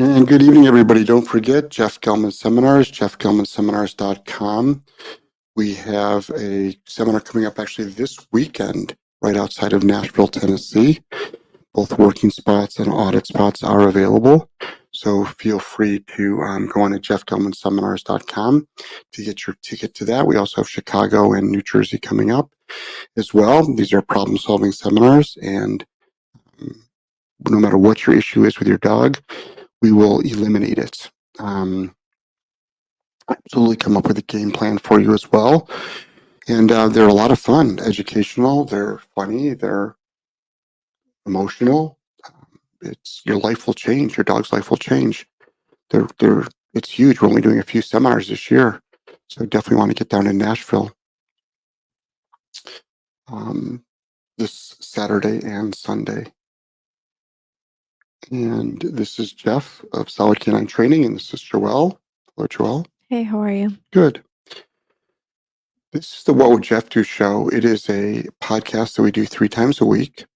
And good evening, everybody. Don't forget Jeff Gellman Seminars, jeffgellmanseminars.com. We have a seminar coming up actually this weekend right outside of Nashville, Tennessee. Both working spots and audit spots are available. So feel free to um, go on to jeffgellmanseminars.com to get your ticket to that. We also have Chicago and New Jersey coming up as well. These are problem solving seminars and um, no matter what your issue is with your dog, we will eliminate it. Um, absolutely come up with a game plan for you as well. And uh, they're a lot of fun, educational, they're funny, they're emotional. Um, it's your life will change, your dog's life will change. They're, they're, it's huge. We're only doing a few seminars this year. So definitely want to get down in Nashville um, this Saturday and Sunday. And this is Jeff of Solid Canine Training, and this is Joelle. Hello, Joelle. Hey, how are you? Good. This is the What Would Jeff Do show. It is a podcast that we do three times a week,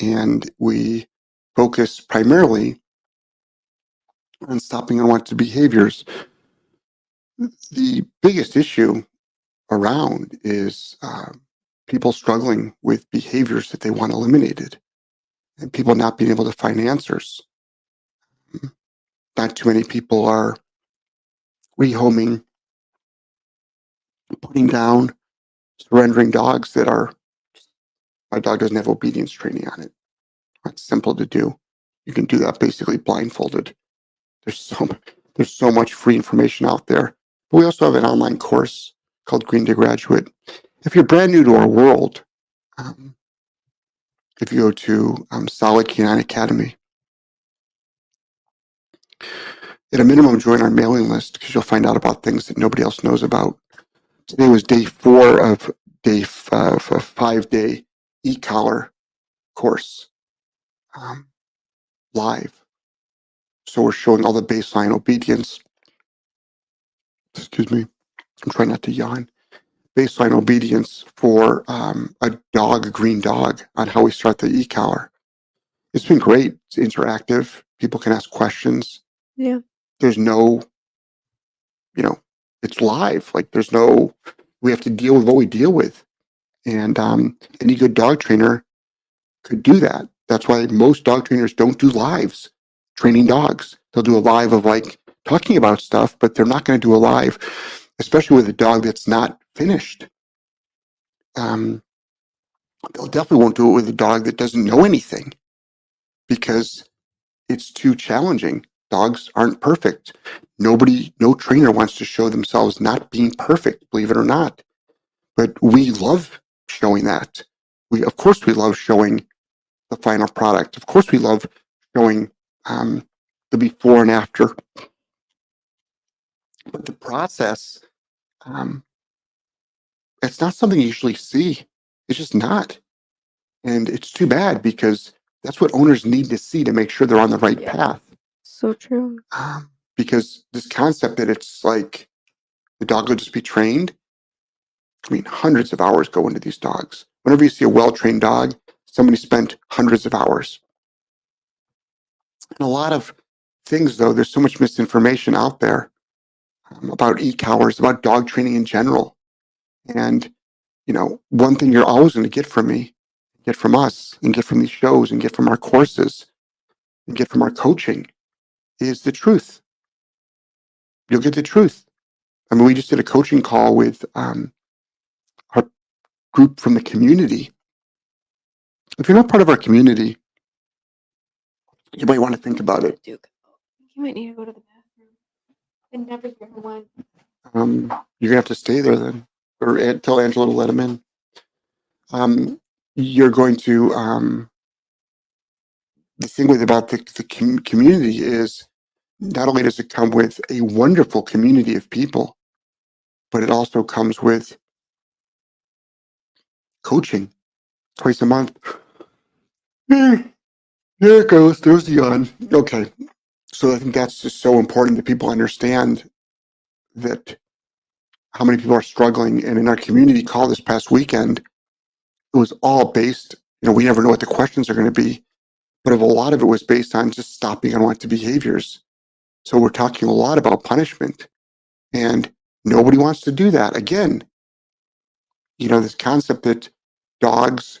and we focus primarily on stopping unwanted behaviors. The biggest issue around is uh, people struggling with behaviors that they want eliminated and people not being able to find answers. Not too many people are rehoming, putting down, surrendering dogs that are, my dog doesn't have obedience training on it. That's simple to do. You can do that basically blindfolded. There's so there's so much free information out there. But we also have an online course called Green to Graduate. If you're brand new to our world, um, if you go to um, Solid Canine Academy. At a minimum, join our mailing list because you'll find out about things that nobody else knows about. Today was day four of day of a five day e collar course um, live. So we're showing all the baseline obedience. Excuse me. I'm trying not to yawn baseline obedience for um, a dog, a green dog, on how we start the e-collar. It's been great. It's interactive. People can ask questions. Yeah. There's no, you know, it's live. Like there's no, we have to deal with what we deal with. And um, any good dog trainer could do that. That's why most dog trainers don't do lives training dogs. They'll do a live of like talking about stuff, but they're not going to do a live, especially with a dog that's not finished. Um, they'll definitely won't do it with a dog that doesn't know anything because it's too challenging. Dogs aren't perfect. Nobody, no trainer wants to show themselves not being perfect, believe it or not. But we love showing that. We, of course, we love showing the final product. Of course, we love showing um, the before and after. But the process um, it's not something you usually see. It's just not. And it's too bad because that's what owners need to see to make sure they're on the right Yeah. path. So true. Um, because this concept that it's like the dog will just be trained. I mean, hundreds of hours go into these dogs. Whenever you see a well trained dog, somebody spent hundreds of hours. And a lot of things, though, there's so much misinformation out there um, about e collars, about dog training in general. And, you know, one thing you're always going to get from me, get from us, and get from these shows, and get from our courses, and get from our coaching is the truth. You'll get the truth. I mean, we just did a coaching call with um, our group from the community. If you're not part of our community, you might want to think about it. Duke. You might need to go to the Never hear one. Um, you're gonna have to stay there then, or tell Angela to let him in. Um, you're going to. Um, the thing with about the, the com- community is not only does it come with a wonderful community of people, but it also comes with coaching twice a month. There it goes. There's the yawn. Okay. So I think that's just so important that people understand that how many people are struggling. And in our community call this past weekend, it was all based, you know, we never know what the questions are going to be, but a lot of it was based on just stopping unwanted behaviors. So we're talking a lot about punishment and nobody wants to do that. Again, you know, this concept that dogs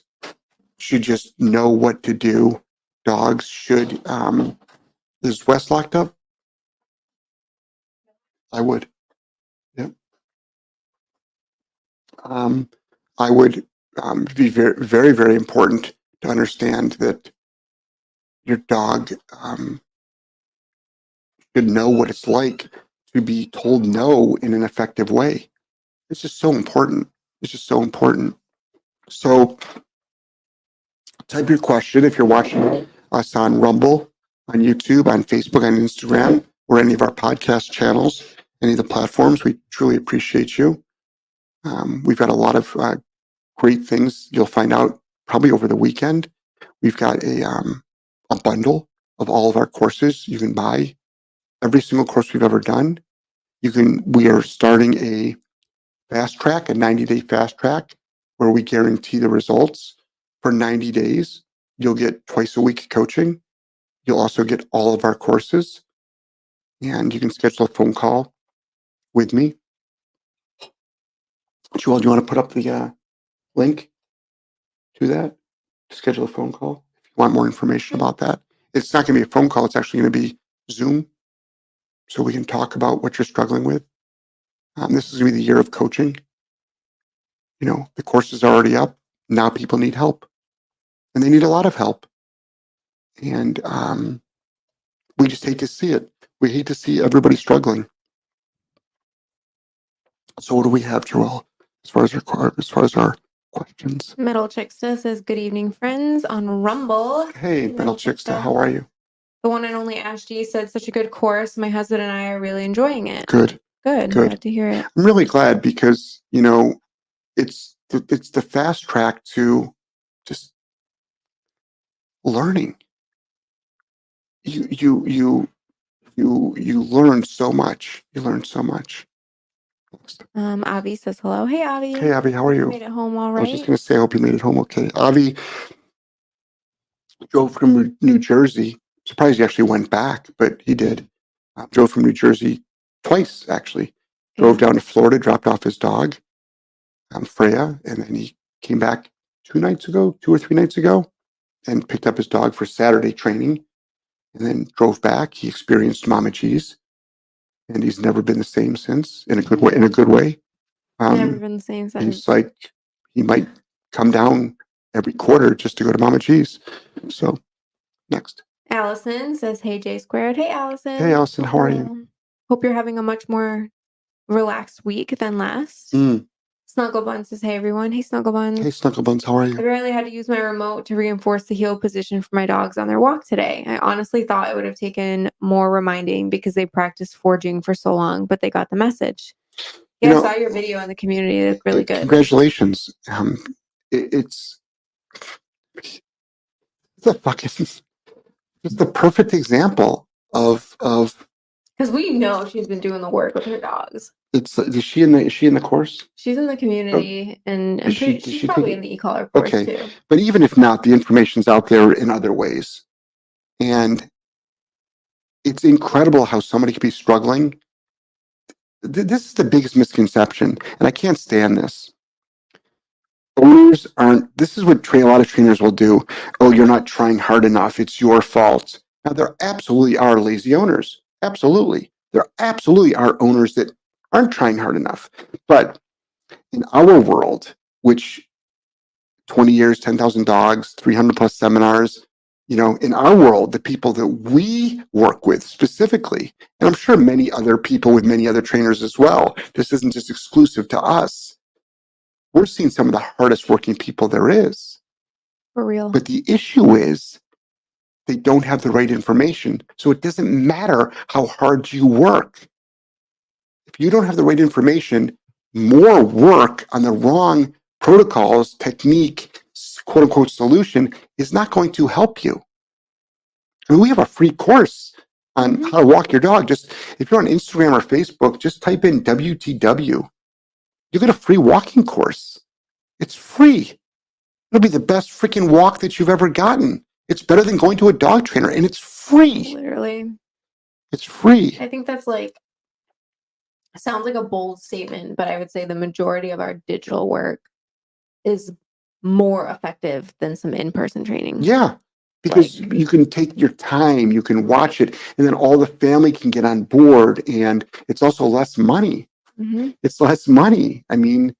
should just know what to do. Dogs should, um, is Wes locked up? I would. Yep. Um, I would um, be very, very, very important to understand that your dog um, should know what it's like to be told no in an effective way. It's just so important. It's just so important. So, type your question if you're watching us on Rumble, on YouTube, on Facebook, on Instagram, or any of our podcast channels, any of the platforms. We truly appreciate you. Um, we've got a lot of uh, great things you'll find out probably over the weekend. We've got a um, a bundle of all of our courses you can buy. Every single course we've ever done. You can. We are starting a fast track, a 90 day fast track, where we guarantee the results for 90 days. You'll get twice a week coaching. You'll also get all of our courses, and you can schedule a phone call with me. Joel, do you want to put up the uh, link to that to schedule a phone call if you want more information about that? It's not going to be a phone call. It's actually going to be Zoom, so we can talk about what you're struggling with. Um, this is going to be the year of coaching. You know, the course is already up. Now people need help, and they need a lot of help. And um, we just hate to see it. We hate to see everybody struggling. So, what do we have, Joel, as far as our as far as our questions? Metal Chicksta says, Good evening, friends, on Rumble. Hey, Metal Chicksta, Chicksta. how are you? The one and only Ashton said, Such a good course. My husband and I are really enjoying it. Good. Good. Good. Glad to hear it. I'm really glad because you know it's the, it's the fast track to just learning. You you you you you learn so much. You learn so much. Um, Avi says hello. Hey, Avi. Hey, Avi, how are you? Made it home all I was just going to say, I hope you made it home okay. Avi drove from New Jersey. Surprised he actually went back, but he did. Uh, drove from New Jersey twice, actually. Drove down to Florida, dropped off his dog, um, Freya, and then he came back two nights ago, two or three nights ago, and picked up his dog for Saturday training, and then drove back. He experienced Mama G's, and he's never been the same since. In a good way. In a good way. Never Um, been the same since. He's like, he might come down every quarter just to go to Mama G's. So, next. Allison says, Hey, J squared. Hey, Allison. Hey, Allison, how are you? Um, Hope you're having a much more relaxed week than last. Mm. Snuggle Bun says, Hey, everyone. Hey, Snuggle Buns. Hey, Snugglebuns, how are you? I you? barely had to use my remote to reinforce the heel position for my dogs on their walk today. I honestly thought it would have taken more reminding because they practiced forging for so long, but they got the message. You Yeah, know- I saw your video in the community. It looked really good. Congratulations. Um, it, it's it's a fucking it's the perfect example of of Because we know she's been doing the work with her dogs. It's is she in the is she in the course? She's in the community oh. and I'm she- pretty, she's she probably in the e-collar course Okay. too. But even if not, the information's out there in other ways. And it's incredible how somebody could be struggling. This is the biggest misconception, and I can't stand this. Owners aren't, this is what a lot of trainers will do. Oh, you're not trying hard enough. It's your fault. Now, there absolutely are lazy owners. Absolutely. There absolutely are owners that aren't trying hard enough. But in our world, which 20 years, 10,000 dogs, 300 plus seminars. You know, in our world, the people that we work with specifically, and I'm sure many other people with many other trainers as well, this isn't just exclusive to us. We're seeing some of the hardest working people there is. For real. But the issue is they don't have the right information. So it doesn't matter how hard you work. If you don't have the right information, more work on the wrong protocols, technique, quote unquote solution is not going to help you. I mean, we have a free course on Mhm. how to walk your dog. Just if you're on Instagram or Facebook, just type in WTW. You get a free walking course. It's free. It'll be the best freaking walk that you've ever gotten. It's better than going to a dog trainer and it's free. Literally. It's free. I think that's like sounds like a bold statement, but I would say the majority of our digital work is more effective than some in-person training. Yeah. Because you can take your time, you can watch it, and then all the family can get on board. And it's also less money. Mhm. It's less money. I mean,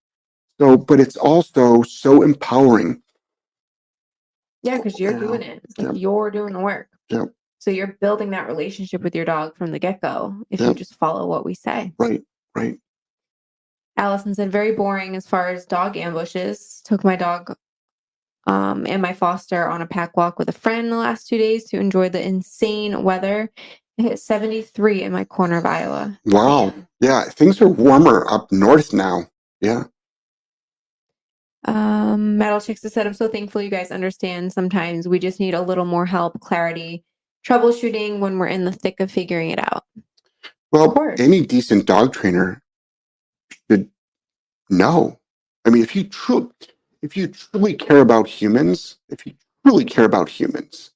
so, but it's also so empowering. Yeah, because you're Yeah. doing it. Like, Yep. You're doing the work. Yep. So you're building that relationship with your dog from the get-go if you just follow what we say. Right. Right. Allison said, very boring as far as dog ambushes. Took my dog um, and my foster on a pack walk with a friend the last two days to enjoy the insane weather. It hit 73 in my corner of Iowa. Wow. Yeah. Things are warmer up north now. Yeah. Um, Metal Chicks has said, I'm so thankful you guys understand. Sometimes we just need a little more help, clarity, troubleshooting when we're in the thick of figuring it out. Well, any decent dog trainer should know. I mean, if you truly, if you truly care about humans, if you truly care about humans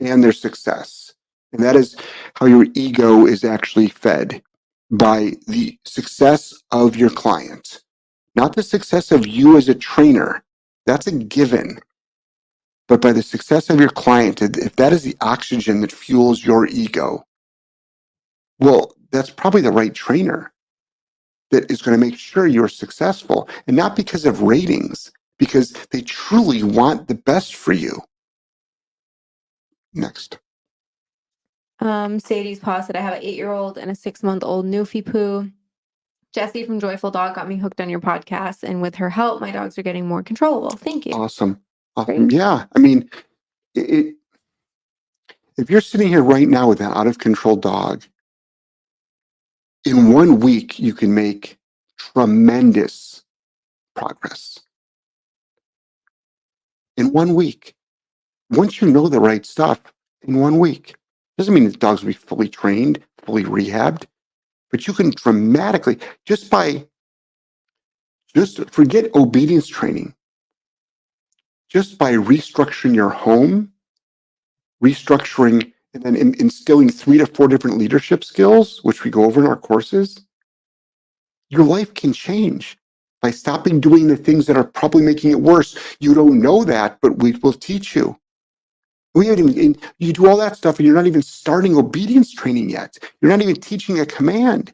and their success, and that is how your ego is actually fed by the success of your client, not the success of you as a trainer. That's a given. But by the success of your client, if that is the oxygen that fuels your ego, well, that's probably the right trainer that is going to make sure you're successful and not because of ratings, because they truly want the best for you. Next. Um, Sadie's Paw said, I have an eight year old and a six month old Newfie Poo. Jessie from Joyful Dog got me hooked on your podcast, and with her help, my dogs are getting more controllable. Thank you. Awesome. Awesome. Yeah. I mean, it, it, if you're sitting here right now with an out of control dog, in mm-hmm. one week, you can make tremendous progress. In one week. Once you know the right stuff, in one week. Doesn't mean the dogs will be fully trained, fully rehabbed, but you can dramatically, just by, just forget obedience training just by restructuring your home, restructuring, and then in- instilling three to four different leadership skills, which we go over in our courses, your life can change by stopping doing the things that are probably making it worse. You don't know that, but we will teach you. We haven't even, you do all that stuff and you're not even starting obedience training yet. You're not even teaching a command.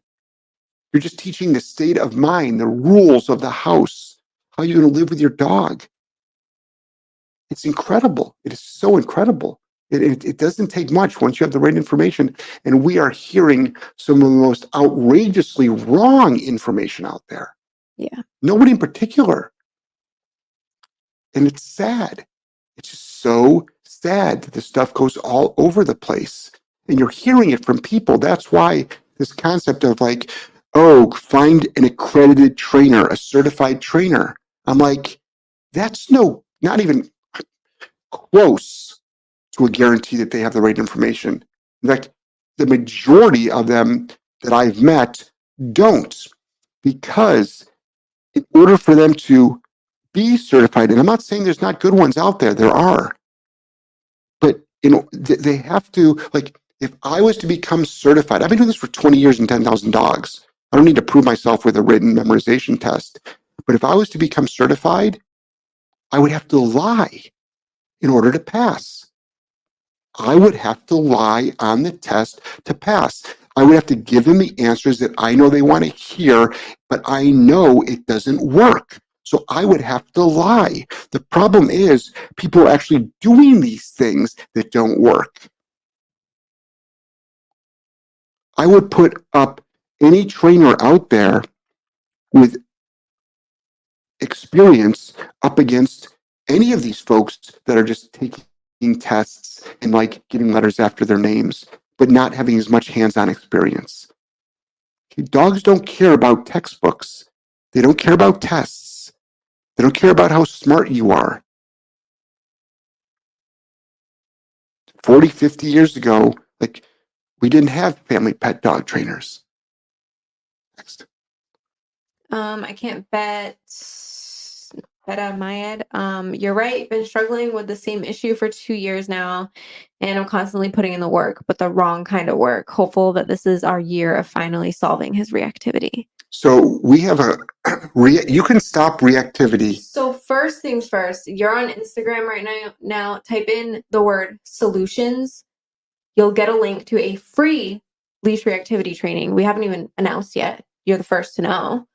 You're just teaching the state of mind, the rules of the house, how you're going to live with your dog. It's incredible. It is so incredible. It, it, it doesn't take much once you have the right information. And we are hearing some of the most outrageously wrong information out there. Yeah. Nobody in particular. And it's sad. It's just so sad that this stuff goes all over the place. And you're hearing it from people. That's why this concept of like, oh, find an accredited trainer, a certified trainer. I'm like, that's no, not even close to a guarantee that they have the right information. In fact, the majority of them that I've met don't because in order for them to be certified, and I'm not saying there's not good ones out there, there are, but you know, they have to like if I was to become certified, I've been doing this for 20 years and 10,000 dogs. I don't need to prove myself with a written memorization test. But if I was to become certified, I would have to lie in order to pass. I would have to lie on the test to pass. I would have to give them the answers that I know they want to hear, but I know it doesn't work. So I would have to lie. The problem is people are actually doing these things that don't work. I would put up any trainer out there with experience up against any of these folks that are just taking tests and like getting letters after their names, but not having as much hands on experience. Okay, dogs don't care about textbooks, they don't care about tests, they don't care about how smart you are. 40, 50 years ago, like we didn't have family pet dog trainers. Next. Um, I can't bet Beta Mayed. Um, you're right. Been struggling with the same issue for two years now, and I'm constantly putting in the work, but the wrong kind of work. Hopeful that this is our year of finally solving his reactivity. So we have a re- you can stop reactivity. So first things first, you're on Instagram right now. Now type in the word solutions. You'll get a link to a free leash reactivity training. We haven't even announced yet. You're the first to know.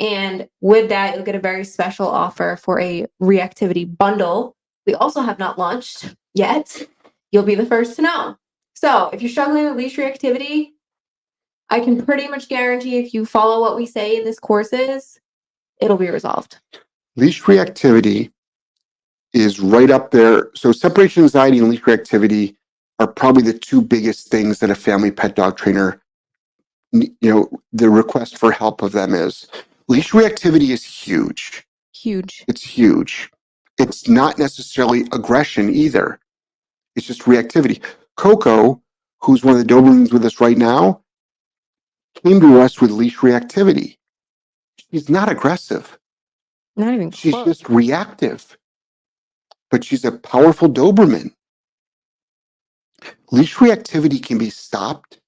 And with that, you'll get a very special offer for a reactivity bundle. We also have not launched yet. You'll be the first to know. So if you're struggling with leash reactivity, I can pretty much guarantee if you follow what we say in this courses, it'll be resolved. Leash reactivity is right up there. So separation anxiety and leash reactivity are probably the two biggest things that a family pet dog trainer you know the request for help of them is leash reactivity is huge. Huge. it's huge. It's not necessarily aggression either. It's just reactivity. Coco who's one of the dobermans with us right now came to us with leash reactivity. She's not aggressive. Not even she's close. just reactive. But she's a powerful doberman. Leash reactivity can be stopped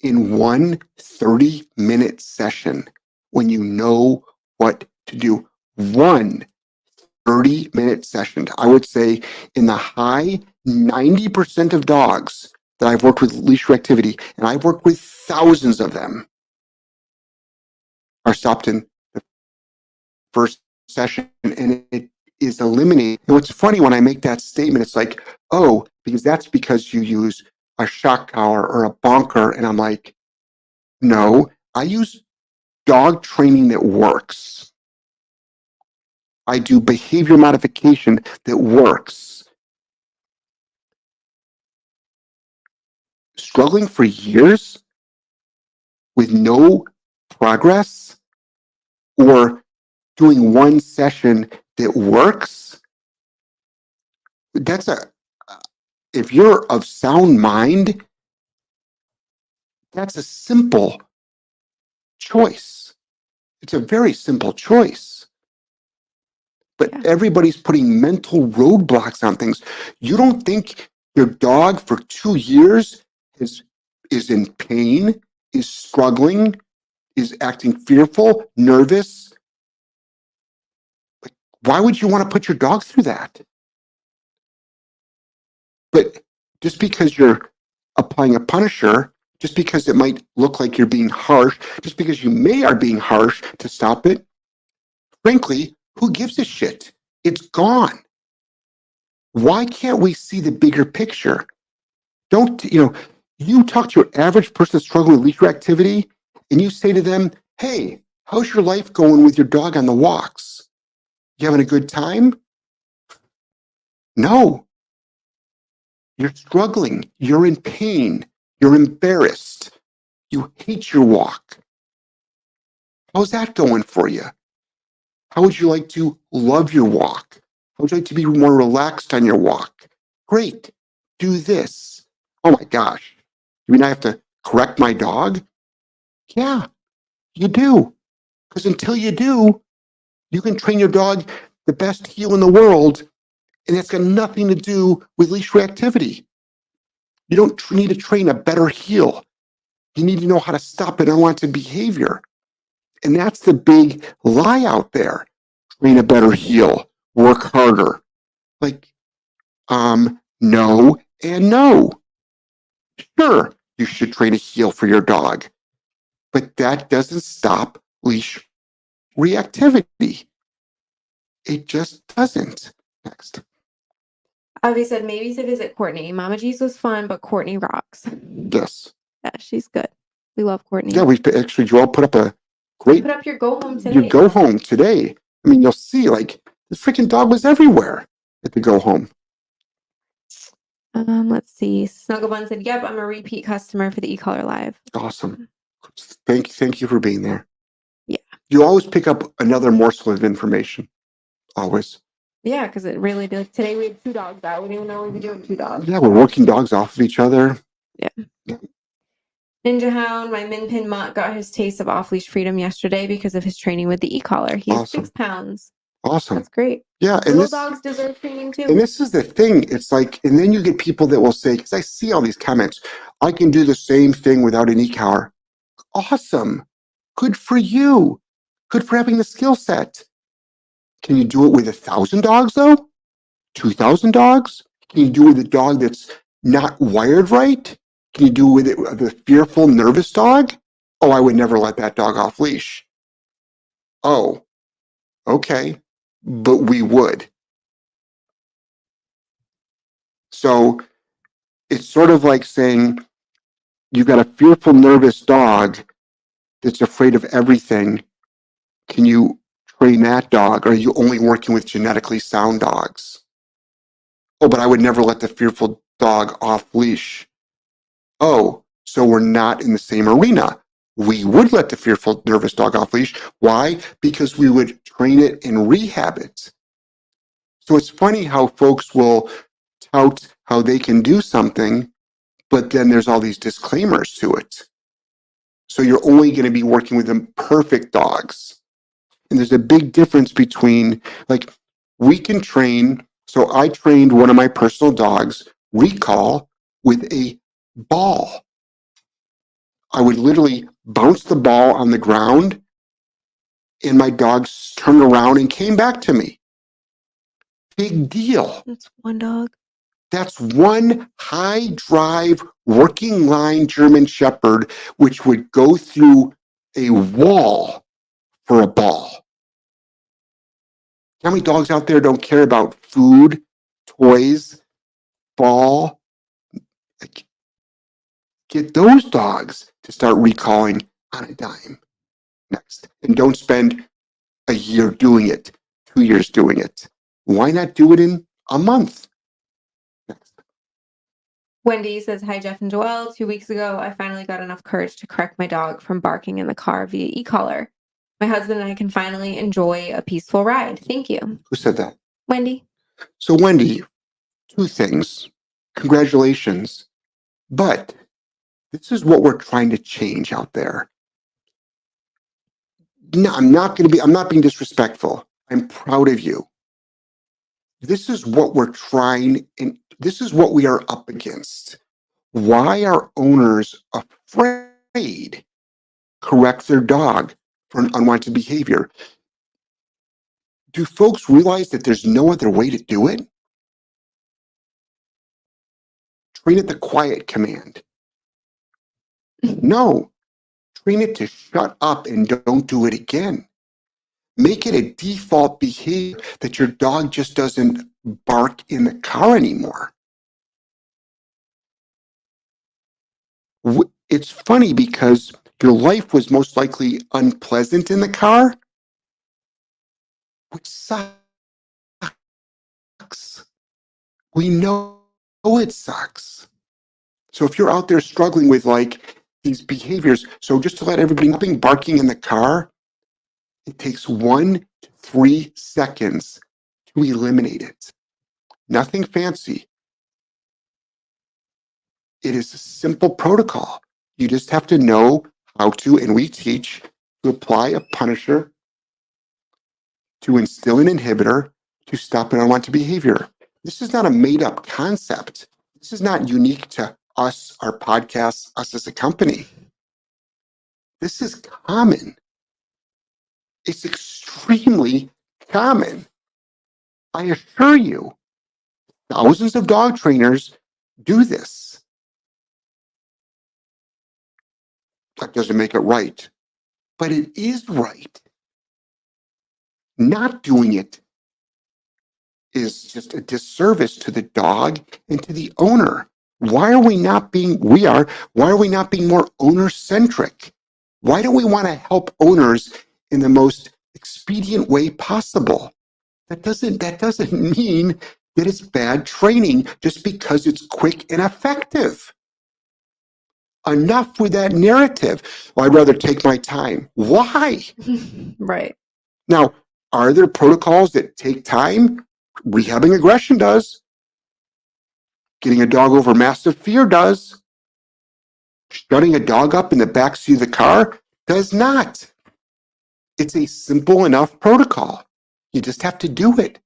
in one 30 minute session when you know what to do. One 30 minute session. I would say in the high 90% of dogs that I've worked with leash reactivity, and I've worked with thousands of them, are stopped in the first session and it is eliminated. And what's funny when I make that statement, it's like, oh, because that's because you use a shock collar or a bonker. And I'm like, no, I use dog training that works. I do behavior modification that works. Struggling for years with no progress or doing one session that works, that's a, if you're of sound mind, that's a simple choice. It's a very simple choice. But Yeah. everybody's putting mental roadblocks on things. You don't think your dog for two years is is in pain, is struggling, is acting fearful, nervous. Like, why would you want to put your dog through that? But just because you're applying a punisher, just because it might look like you're being harsh, just because you may are being harsh to stop it, frankly, who gives a shit? It's gone. Why can't we see the bigger picture? Don't, you know, you talk to your average person struggling with leash reactivity and you say to them, hey, how's your life going with your dog on the walks? You having a good time? No. You're struggling. You're in pain. You're embarrassed. You hate your walk. How's that going for you? How would you like to love your walk? How would you like to be more relaxed on your walk? Great. Do this. Oh my gosh. You mean I have to correct my dog? Yeah, you do. Because until you do, you can train your dog the best heel in the world, and it's got nothing to do with leash reactivity. You don't need to train a better heel. You need to know how to stop an unwanted behavior. And that's the big lie out there. Train a better heel, work harder. Like, um, no and no. Sure, you should train a heel for your dog, but that doesn't stop leash reactivity. It just doesn't. Next. Avi said maybe to visit Courtney. Mama G's was fun, but Courtney rocks. Yes. Yeah, she's good. We love Courtney. Yeah, we actually, Joel put up a great Put up your go home today. you go home today. I mean, you'll see like the freaking dog was everywhere at the go home. Um, let's see. Snugglebun said, "Yep, I'm a repeat customer for the e-collar live." Awesome. Thank you, thank you for being there. Yeah. You always pick up another morsel of information. Always. Yeah, because it really did. Today we had two dogs out. We didn't even know we'd be doing two dogs. Yeah, we're working dogs off of each other. Yeah. Ninja Hound, my Min Pin Mutt got his taste of off leash freedom yesterday because of his training with the e-collar. He's Awesome. six pounds. Awesome. That's great. Yeah. And Little this, dogs deserve training too. and this is the thing. It's like, and then you get people that will say, because I see all these comments, I can do the same thing without an e-collar. Awesome. Good for you. Good for having the skill set. Can you do it with a thousand dogs though? Two thousand dogs? Can you do it with a dog that's not wired right? Can you do it with it with a fearful, nervous dog? Oh, I would never let that dog off leash. Oh, okay, but we would. So it's sort of like saying you've got a fearful, nervous dog that's afraid of everything. Can you train that dog? Are you only working with genetically sound dogs? Oh, but I would never let the fearful dog off leash. Oh, so we're not in the same arena. We would let the fearful, nervous dog off leash. Why? Because we would train it and rehab it. So it's funny how folks will tout how they can do something, but then there's all these disclaimers to it. So you're only going to be working with the perfect dogs. And there's a big difference between, like, we can train. So I trained one of my personal dogs, Recall, with a ball. I would literally bounce the ball on the ground, and my dog turned around and came back to me. Big deal. That's one dog. That's one high drive working line German Shepherd, which would go through a wall for a ball. How many dogs out there don't care about food, toys, ball? Get those dogs to start recalling on a dime next. And don't spend a year doing it, two years doing it. Why not do it in a month? Next. Wendy says, Hi, Jeff and Joelle. Two weeks ago, I finally got enough courage to correct my dog from barking in the car via e collar. My husband and I can finally enjoy a peaceful ride. Thank you. Who said that? Wendy. So, Wendy, two things. Congratulations. But this is what we're trying to change out there. No, I'm not going to be, I'm not being disrespectful. I'm proud of you. This is what we're trying, and this is what we are up against. Why are owners afraid correct their dog for an unwanted behavior? Do folks realize that there's no other way to do it? Train it the quiet command. No, train it to shut up and don't do it again. Make it a default behavior that your dog just doesn't bark in the car anymore. It's funny because your life was most likely unpleasant in the car, which sucks. We know it sucks. So if you're out there struggling with like these behaviors, so just to let everybody know, barking in the car, it takes one to three seconds to eliminate it. Nothing fancy. It is a simple protocol. You just have to know how to, and we teach to apply a punisher, to instill an inhibitor, to stop an unwanted behavior. This is not a made up concept. This is not unique to us, our podcasts, us as a company. This is common. It's extremely common. I assure you, thousands of dog trainers do this. That doesn't make it right, but it is right. Not doing it is just a disservice to the dog and to the owner. Why are we not being, we are, why are we not being more owner centric? Why don't we want to help owners in the most expedient way possible? That doesn't, that doesn't mean that it's bad training just because it's quick and effective. Enough with that narrative. Well, I'd rather take my time. Why? right. Now, are there protocols that take time? Rehabbing aggression does. Getting a dog over massive fear does. Shutting a dog up in the backseat of the car does not. It's a simple enough protocol. You just have to do it.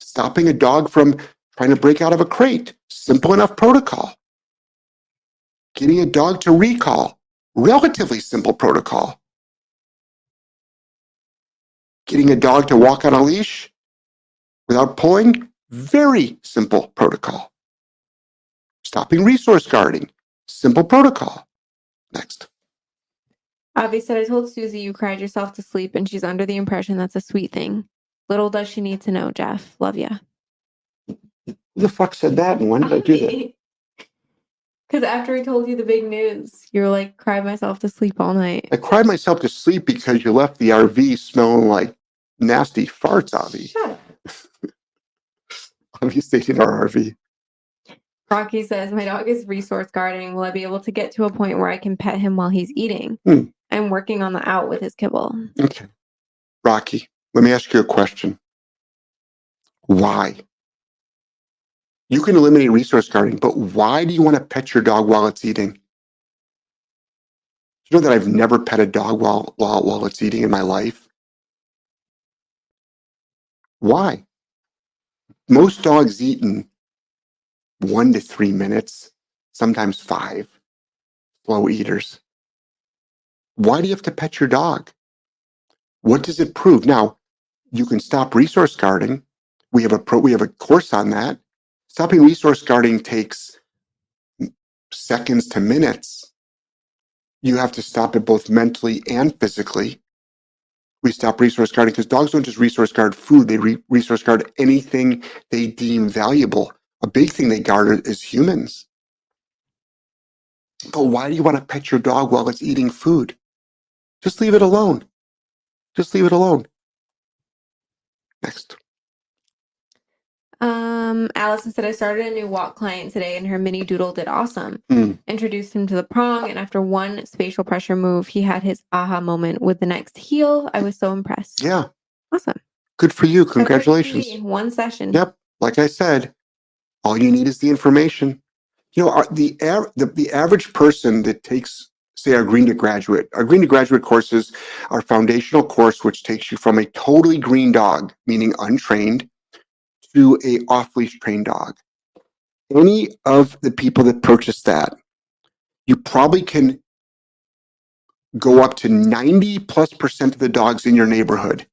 Stopping a dog from trying to break out of a crate, simple enough protocol. Getting a dog to recall, relatively simple protocol. Getting a dog to walk on a leash without pulling, very simple protocol. Stopping resource guarding, simple protocol. Next. Avi said, I told Susie you cried yourself to sleep and she's under the impression that's a sweet thing. Little does she need to know, Jeff. Love ya. Who the fuck said that and when did I do that? Because after I told you the big news, you were like, cried myself to sleep all night. I cried myself to sleep because you left the RV smelling like nasty farts, Avi. Shut up. Avi stayed in our RV. Rocky says, My dog is resource guarding. Will I be able to get to a point where I can pet him while he's eating? Hmm. I'm working on the out with his kibble. Okay. Rocky, let me ask you a question. Why? You can eliminate resource guarding, but why do you want to pet your dog while it's eating? You know that I've never pet a dog while while while it's eating in my life? Why? Most dogs eat in one to three minutes, sometimes five. Slow eaters. Why do you have to pet your dog? What does it prove? Now, you can stop resource guarding. We have a pro, we have a course on that. Stopping resource guarding takes seconds to minutes. You have to stop it both mentally and physically. We stop resource guarding because dogs don't just resource guard food, they re- resource guard anything they deem valuable. A big thing they guard is humans. But why do you want to pet your dog while it's eating food? Just leave it alone. Just leave it alone. Next. Um, Allison said I started a new walk client today and her mini doodle did awesome. Mm. Introduced him to the prong, and after one spatial pressure move, he had his aha moment with the next heel. I was so impressed. Yeah, Awesome. good for you. Congratulations. One session. Yep. Like I said, all you need is the information. You know, our, the, the the average person that takes, say, our Green to Graduate, our Green to Graduate courses, our foundational course, which takes you from a totally green dog, meaning untrained, to a off-leash trained dog. Any of the people that purchase that, you probably can go up to 90 plus percent of the dogs in your neighborhood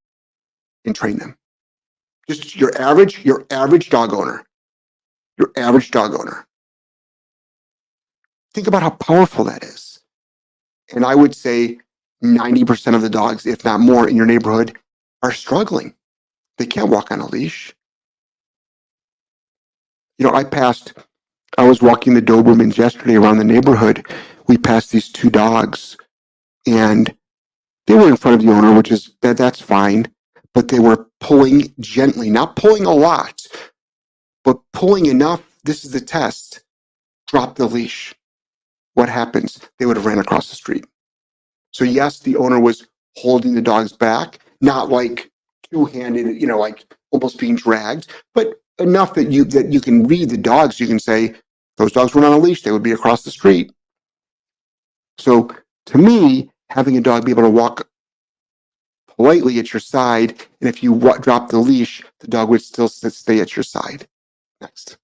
and train them. Just your average, your average dog owner, your average dog owner. Think about how powerful that is. And I would say 90% of the dogs, if not more, in your neighborhood are struggling. They can't walk on a leash. You know, I passed, I was walking the Dobermans yesterday around the neighborhood. We passed these two dogs and they were in front of the owner, which is that that's fine, but they were pulling gently, not pulling a lot, but pulling enough. This is the test. Drop the leash. What happens? They would have ran across the street. So yes, the owner was holding the dogs back, not like two-handed, you know, like almost being dragged, but enough that you that you can read the dogs. You can say those dogs were not on a leash; they would be across the street. So to me, having a dog be able to walk politely at your side, and if you drop the leash, the dog would still stay at your side. Next.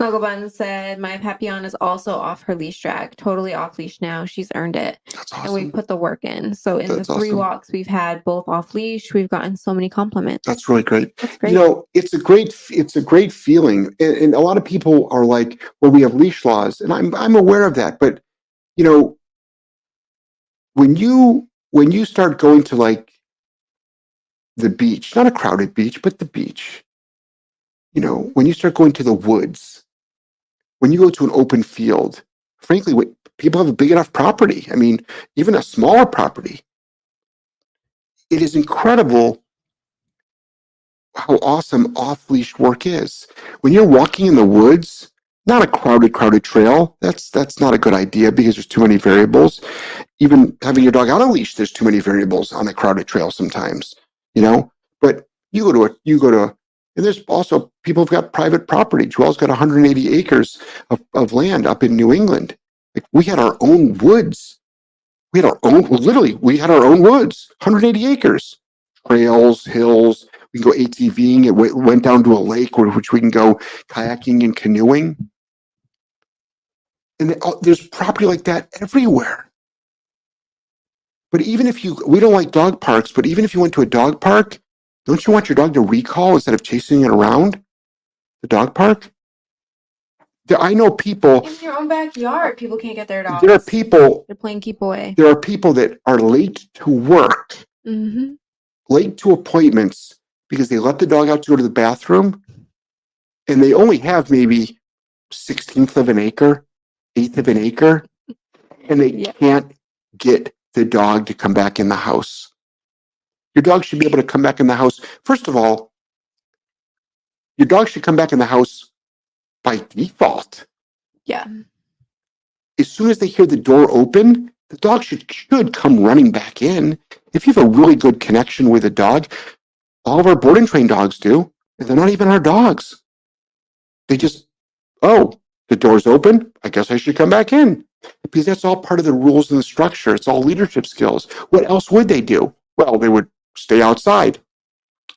Snugglebun said, My Papillon is also off her leash drag, totally off leash now. She's earned it. That's And we put the work in. So in That's the three awesome. walks we've had both off leash, we've gotten so many compliments. That's really great. That's great. You know, it's a great it's a great feeling, and, and a lot of people are like, "Well, we have leash laws," and I'm I'm aware of that. But you know, when you when you start going to like the beach, not a crowded beach, but the beach, you know, when you start going to the woods, when you go to an open field, frankly, people have a big enough property. I mean, even a smaller property. It is incredible how awesome off leash work is. When you're walking in the woods, not a crowded, crowded trail, that's that's not a good idea because there's too many variables. Even having your dog on a leash, there's too many variables on a crowded trail sometimes, you know. But you go to a you go to and there's also people who've got private property. Joel's got 180 acres of, of land up in New England. Like we had our own woods. We had our own literally, we had our own woods, 180 acres. trails, hills. We can go ATVing. It w- went down to a lake where, which we can go kayaking and canoeing. And there's property like that everywhere. But even if you, we don't like dog parks, but even if you went to a dog park, don't you want your dog to recall instead of chasing it around the dog park? I know people, In your own backyard, people can't get their dogs. there are people, They're playing keep away. there are people that are late to work Mm-hmm. late to appointments because they let the dog out to go to the bathroom and they only have maybe 16th of an acre, eighth of an acre, and they Yeah. can't get the dog to come back in the house. Your dog should be able to come back in the house. First of all, your dog should come back in the house by default. Yeah. As soon as they hear the door open, the dog should, should come running back in. If you have a really good connection with a dog, all of our board and train dogs do, and they're not even our dogs. They just, oh, the door's open. I guess I should come back in. Because that's all part of the rules and the structure. It's all leadership skills. What else would they do? Well, they would stay outside.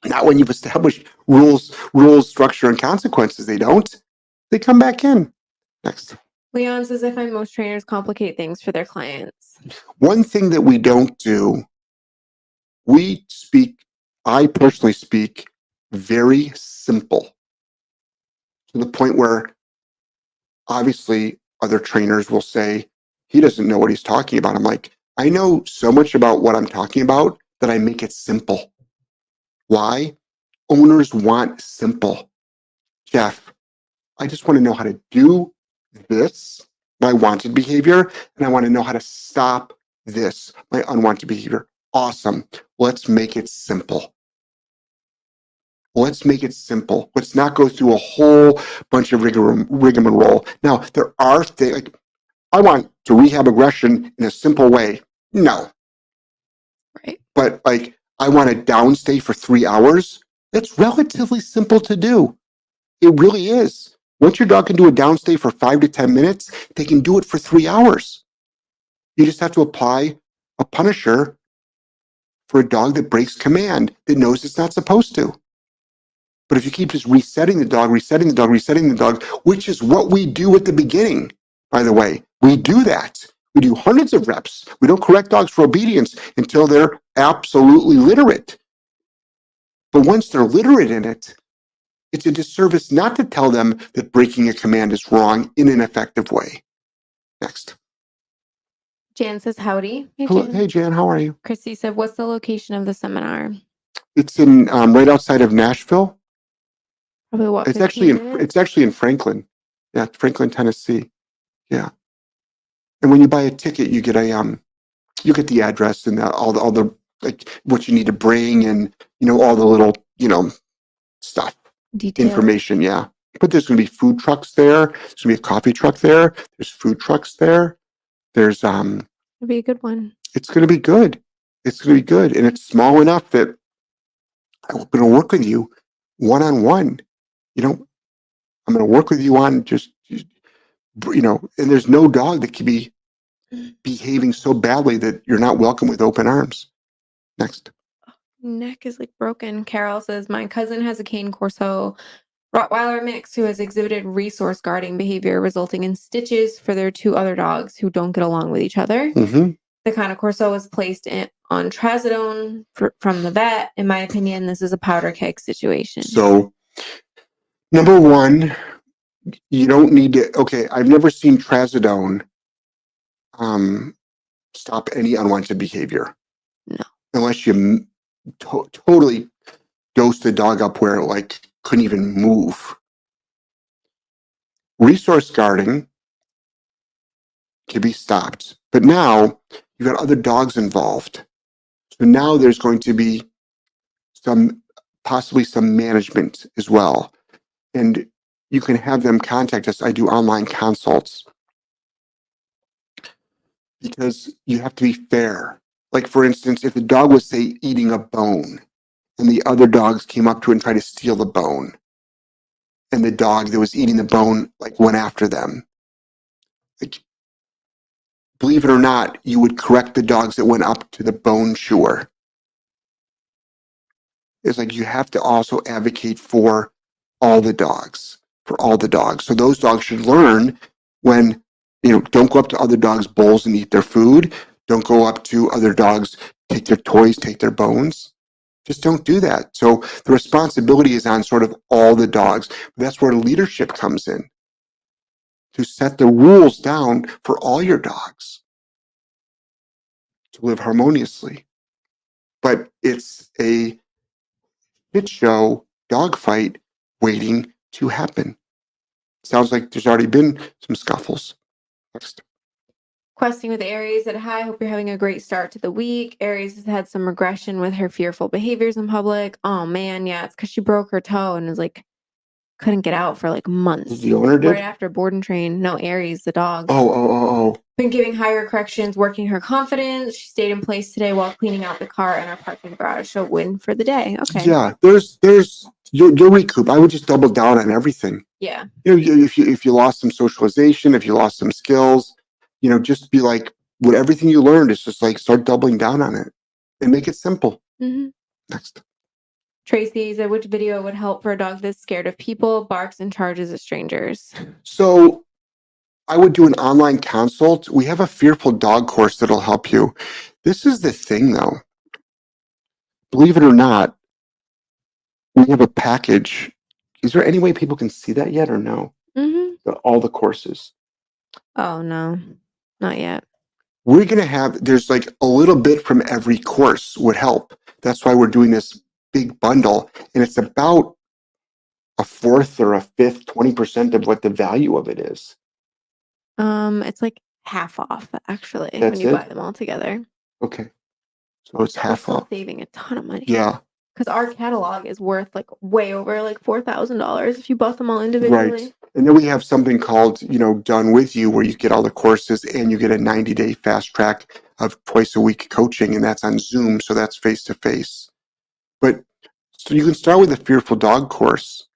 Not when you've established rules, rules, structure, and consequences. They don't. They come back in. Next. Leon says, I find most trainers complicate things for their clients. One thing that we don't do, we speak, I personally speak very simple to the point where obviously other trainers will say, he doesn't know what he's talking about. I'm like, I know so much about what I'm talking about that I make it simple. Why? Owners want simple. Jeff, I just want to know how to do this, my wanted behavior, and I want to know how to stop this, my unwanted behavior. Awesome. Let's make it simple. Let's make it simple. Let's not go through a whole bunch of rigmarole. Now, there are things like I want to rehab aggression in a simple way. No, Right. But like I want to downstay for three hours. That's relatively simple to do. It really is. Once your dog can do a downstay for five to 10 minutes, they can do it for three hours. You just have to apply a punisher for a dog that breaks command, that knows it's not supposed to. But if you keep just resetting the dog, resetting the dog, resetting the dog, which is what we do at the beginning, by the way, we do that. We do hundreds of reps. We don't correct dogs for obedience until they're absolutely literate. But once they're literate in it, it's a disservice not to tell them that breaking a command is wrong in an effective way. Next. Jan says, Howdy. Hey, Hello, Jan. hey, Jan, how are you? Christy said, What's the location of the seminar? It's in um, right outside of Nashville. Probably what? It's actually in minutes? it's actually in Franklin. Yeah, Franklin, Tennessee. Yeah. And when you buy a ticket, you get a um, you get the address and the, all the all the like what you need to bring and you know all the little you know stuff Detail. information. Yeah. But there's going to be food trucks there. There's going to be a coffee truck there. There's food trucks there. There's um, It'll be a good one. it's going to be good. It's going to be good, and it's small enough that I'm going to work with you one on one. You know, I'm going to work with you on just, you know, and there's no dog that can be behaving so badly that you're not welcome with open arms. Next. Neck is like broken. Carol says, My cousin has a cane corso Rottweiler mix who has exhibited resource guarding behavior, resulting in stitches for their two other dogs who don't get along with each other. hmm The kind of corso was placed in, on trazodone fr- from the vet. In my opinion, this is a powder keg situation. So, number one, you don't need to. Okay, I've never seen trazodone um, stop any unwanted behavior. No. Unless you to- totally dose the dog up where it like couldn't even move. Resource guarding can be stopped, but now you've got other dogs involved. So now there's going to be some possibly some management as well. And you can have them contact us. I do online consults because you have to be fair. Like, for instance, if the dog was, say, eating a bone and the other dogs came up to it and tried to steal the bone, and the dog that was eating the bone, like, went after them, like, believe it or not, you would correct the dogs that went up to the bone chewer It's like you have to also advocate for all the dogs, for all the dogs. So those dogs should learn when, you know, don't go up to other dogs' bowls and eat their food. Don't go up to other dogs, take their toys, take their bones. Just don't do that. So the responsibility is on sort of all the dogs. That's where leadership comes in to set the rules down for all your dogs to live harmoniously. But it's a shit show dogfight waiting to happen. Sounds like there's already been some scuffles. Next. Questing with Aries at Hi, hope you're having a great start to the week. Aries has had some regression with her fearful behaviors in public. Oh man, yeah, it's because she broke her toe and was like, couldn't get out for like months. The owner did? Right after board and train. No, Aries, the dog. Oh, oh, oh, oh. Been giving higher corrections, working her confidence. She stayed in place today while cleaning out the car in our parking garage. So win for the day. Okay. Yeah, there's, there's, you'll, you'll recoup. I would just double down on everything. Yeah. You know, you- if you, if you lost some socialization, if you lost some skills, you know, just be like, what everything you learned is just like start doubling down on it and make it simple. hmm Next. Tracy said, which video would help for a dog that's scared of people, barks, and charges at strangers? So I would do an online consult. We have a fearful dog course that'll help you. This is the thing though. Believe it or not, we have a package. Is there any way people can see that yet or no? hmm The- All the courses. Oh, no, not yet. We're going to have, there's like a little bit from every course would help. That's why we're doing this big bundle. And it's about a fourth or a fifth, 20% of what the value of it is. Um, It's like half off, actually, That's when you it? buy them all together. Okay. So it's half off. saving a ton of money. Yeah. Because our catalog is worth like way over like $4,000 if you bought them all individually. Right. And then we have something called, you know, Done With You, where you get all the courses and you get a 90 day fast track of twice a week coaching, and that's on Zoom. So that's face to face. But so you can start with the Fearful Dog course.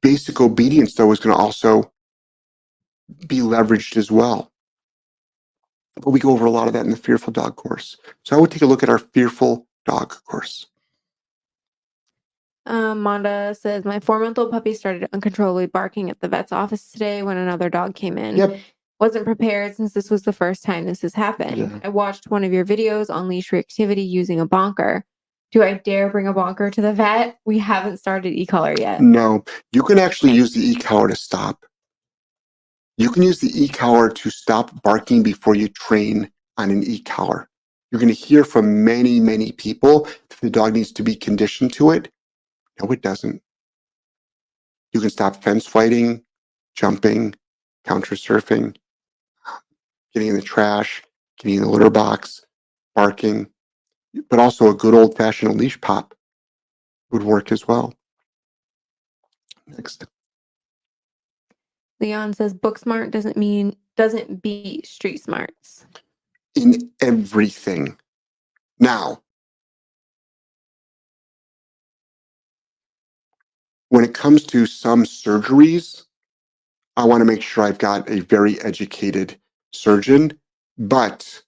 Basic obedience, though, is going to also be leveraged as well. But we go over a lot of that in the Fearful Dog course. So I would take a look at our Fearful Dog course. Um, Monda says, My four month old puppy started uncontrollably barking at the vet's office today when another dog came in. Yep. Wasn't prepared since this was the first time this has happened. Yeah. I watched one of your videos on leash reactivity using a bonker. Do I dare bring a bonker to the vet? We haven't started e collar yet. No, you can actually use the e-collar to stop. You can use the e-collar to stop barking before you train on an e-collar. You're going to hear from many, many people that the dog needs to be conditioned to it. No, it doesn't. You can stop fence fighting, jumping, counter surfing, getting in the trash, getting in the litter box, barking, but also a good old fashioned leash pop would work as well. Next. Leon says book smart doesn't mean doesn't beat street smarts. in everything. Now, when it comes to some surgeries, I want to make sure I've got a very educated surgeon. But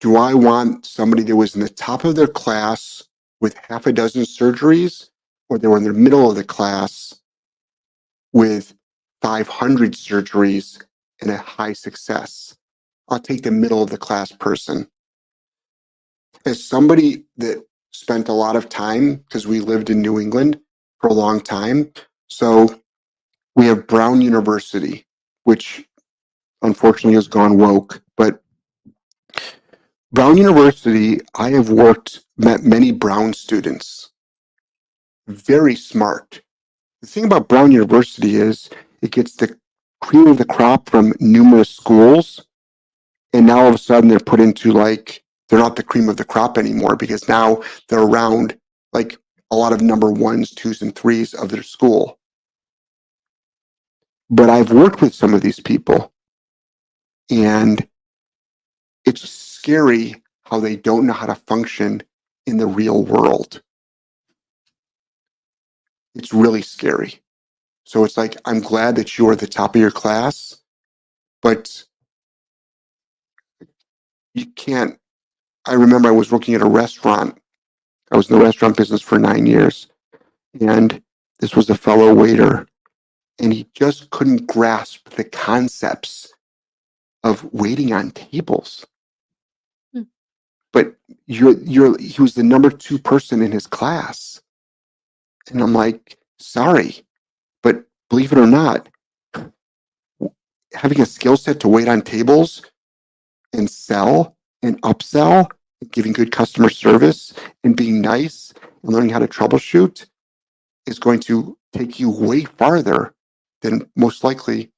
do I want somebody that was in the top of their class with half a dozen surgeries, or they were in the middle of the class with 500 surgeries and a high success? I'll take the middle of the class person. As somebody that spent a lot of time, because we lived in New England for a long time, so we have Brown University, which unfortunately has gone woke, but Brown University, I have worked, met many Brown students. Very smart. The thing about Brown University is it gets the cream of the crop from numerous schools and now all of a sudden they're put into like they're not the cream of the crop anymore because now they're around like a lot of number ones twos and threes of their school. But i've worked with some of these people and it's scary how they don't know how to function in the real world. It's really scary. So it's like i'm glad that you are the top of your class but you can't i remember i was working at a restaurant I was in the restaurant business for nine years. And this was a fellow waiter, and he just couldn't grasp the concepts of waiting on tables. Hmm. But you're you're he was the number two person in his class. And I'm like, sorry, but believe it or not, having a skill set to wait on tables and sell and upsell, giving good customer service and being nice and learning how to troubleshoot is going to take you way farther than most likely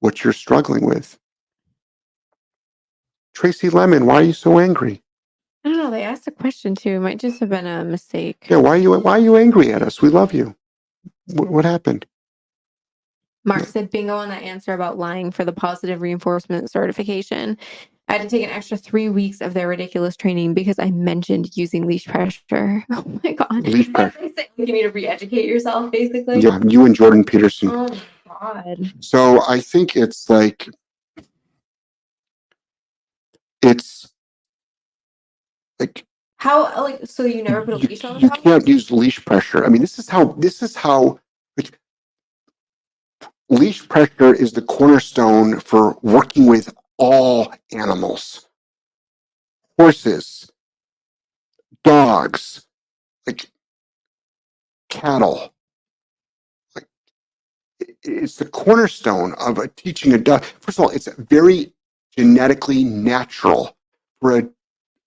what you're struggling with. Tracy Lemon, why are you so angry? I don't know. They asked a question too. It might just have been a mistake. Yeah, why are you why are you angry at us? We love you. What, what happened? Mark said bingo on that answer about lying for the positive reinforcement certification. I had to take an extra three weeks of their ridiculous training because I mentioned using leash pressure. Oh my god. Leash pressure. You need to re-educate yourself, basically. Yeah, you and Jordan Peterson. Oh my god. So I think it's like it's like How like so you never put a you, leash on you can't use leash pressure. I mean, this is how this is how like, leash pressure is the cornerstone for working with all animals, horses, dogs, like cattle. It's the cornerstone of a, teaching a dog. First of all, it's very genetically natural for an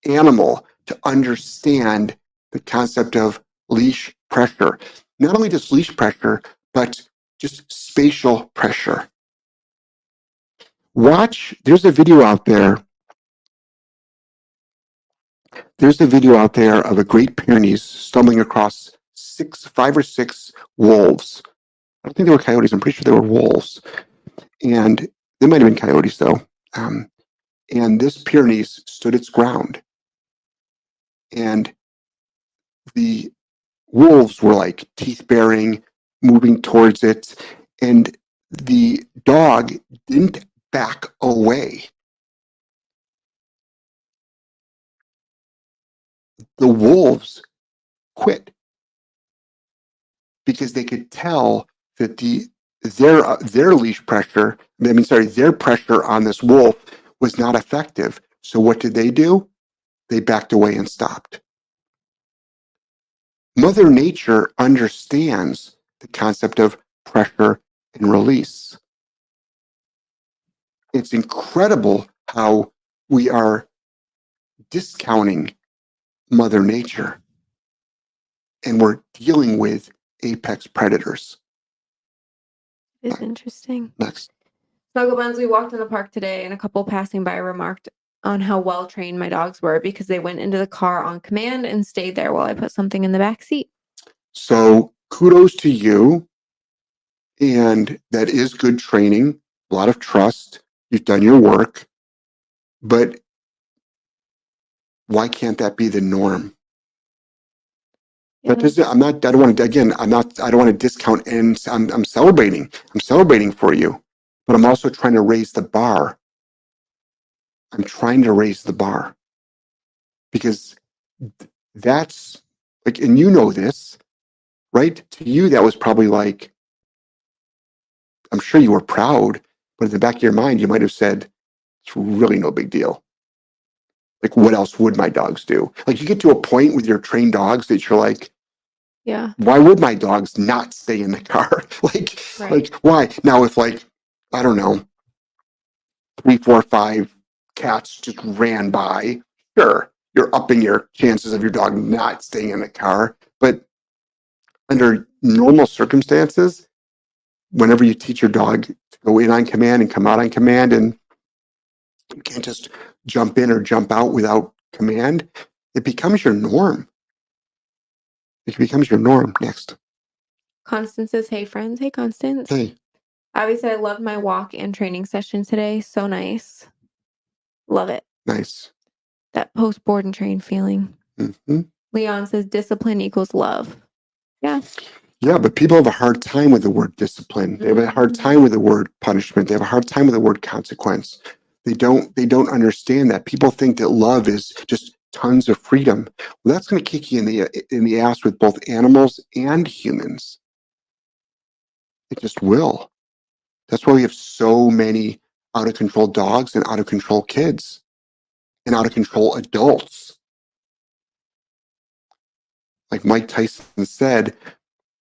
animal to understand the concept of leash pressure. Not only just leash pressure, but just spatial pressure. Watch, there's a video out there. There's a video out there of a Great Pyrenees stumbling across six, five or six wolves. I don't think they were coyotes. I'm pretty sure they were wolves. And they might have been coyotes though. Um, and this Pyrenees stood its ground. And the wolves were like teeth baring, moving towards it. And the dog didn't back away. The wolves quit because they could tell that the their uh, their leash pressure, I mean, sorry, their pressure on this wolf was not effective. So what did they do? They backed away and stopped. Mother Nature understands the concept of pressure and release. It's incredible how we are discounting Mother Nature and we're dealing with apex predators. It's interesting. Next. Snuggle Buns, we walked in the park today and a couple passing by remarked on how well trained my dogs were because they went into the car on command and stayed there while I put something in the back seat. So kudos to you. And that is good training, a lot of trust. You've done your work. But why can't that be the norm? Yeah. I'm not, I don't want to, again, I'm not, I don't want to discount and I'm, I'm celebrating. I'm celebrating for you, but I'm also trying to raise the bar. I'm trying to raise the bar because that's like, and you know this, right? To you, that was probably like, I'm sure you were proud, but in the back of your mind, you might have said, it's really no big deal. Like, what else would my dogs do? Like, you get to a point with your trained dogs that you're like, Yeah. why would my dogs not stay in the car? like, Right. like why? Now, if like, I don't know, three, four, five cats just ran by, sure, you're upping your chances of your dog not staying in the car. But under normal circumstances, whenever you teach your dog to go in on command and come out on command, and you can't just jump in or jump out without command, it becomes your norm. It becomes your norm. Next. Constance says, Hey friends. Hey Constance. Hey, Abby said I loved my walk and training session today. So nice. Love it. nice. That post board and train feeling. hmm Leon says discipline equals love. Yeah. Yeah, but people have a hard time with the word discipline. They have a hard Mhm. time with the word punishment. They have a hard time with the word consequence. They don't. They don't understand that. People think that love is just tons of freedom. Well, that's going to kick you in the in the ass with both animals and humans. It just will. That's why we have so many out of control dogs and out of control kids and out of control adults. Like Mike Tyson said,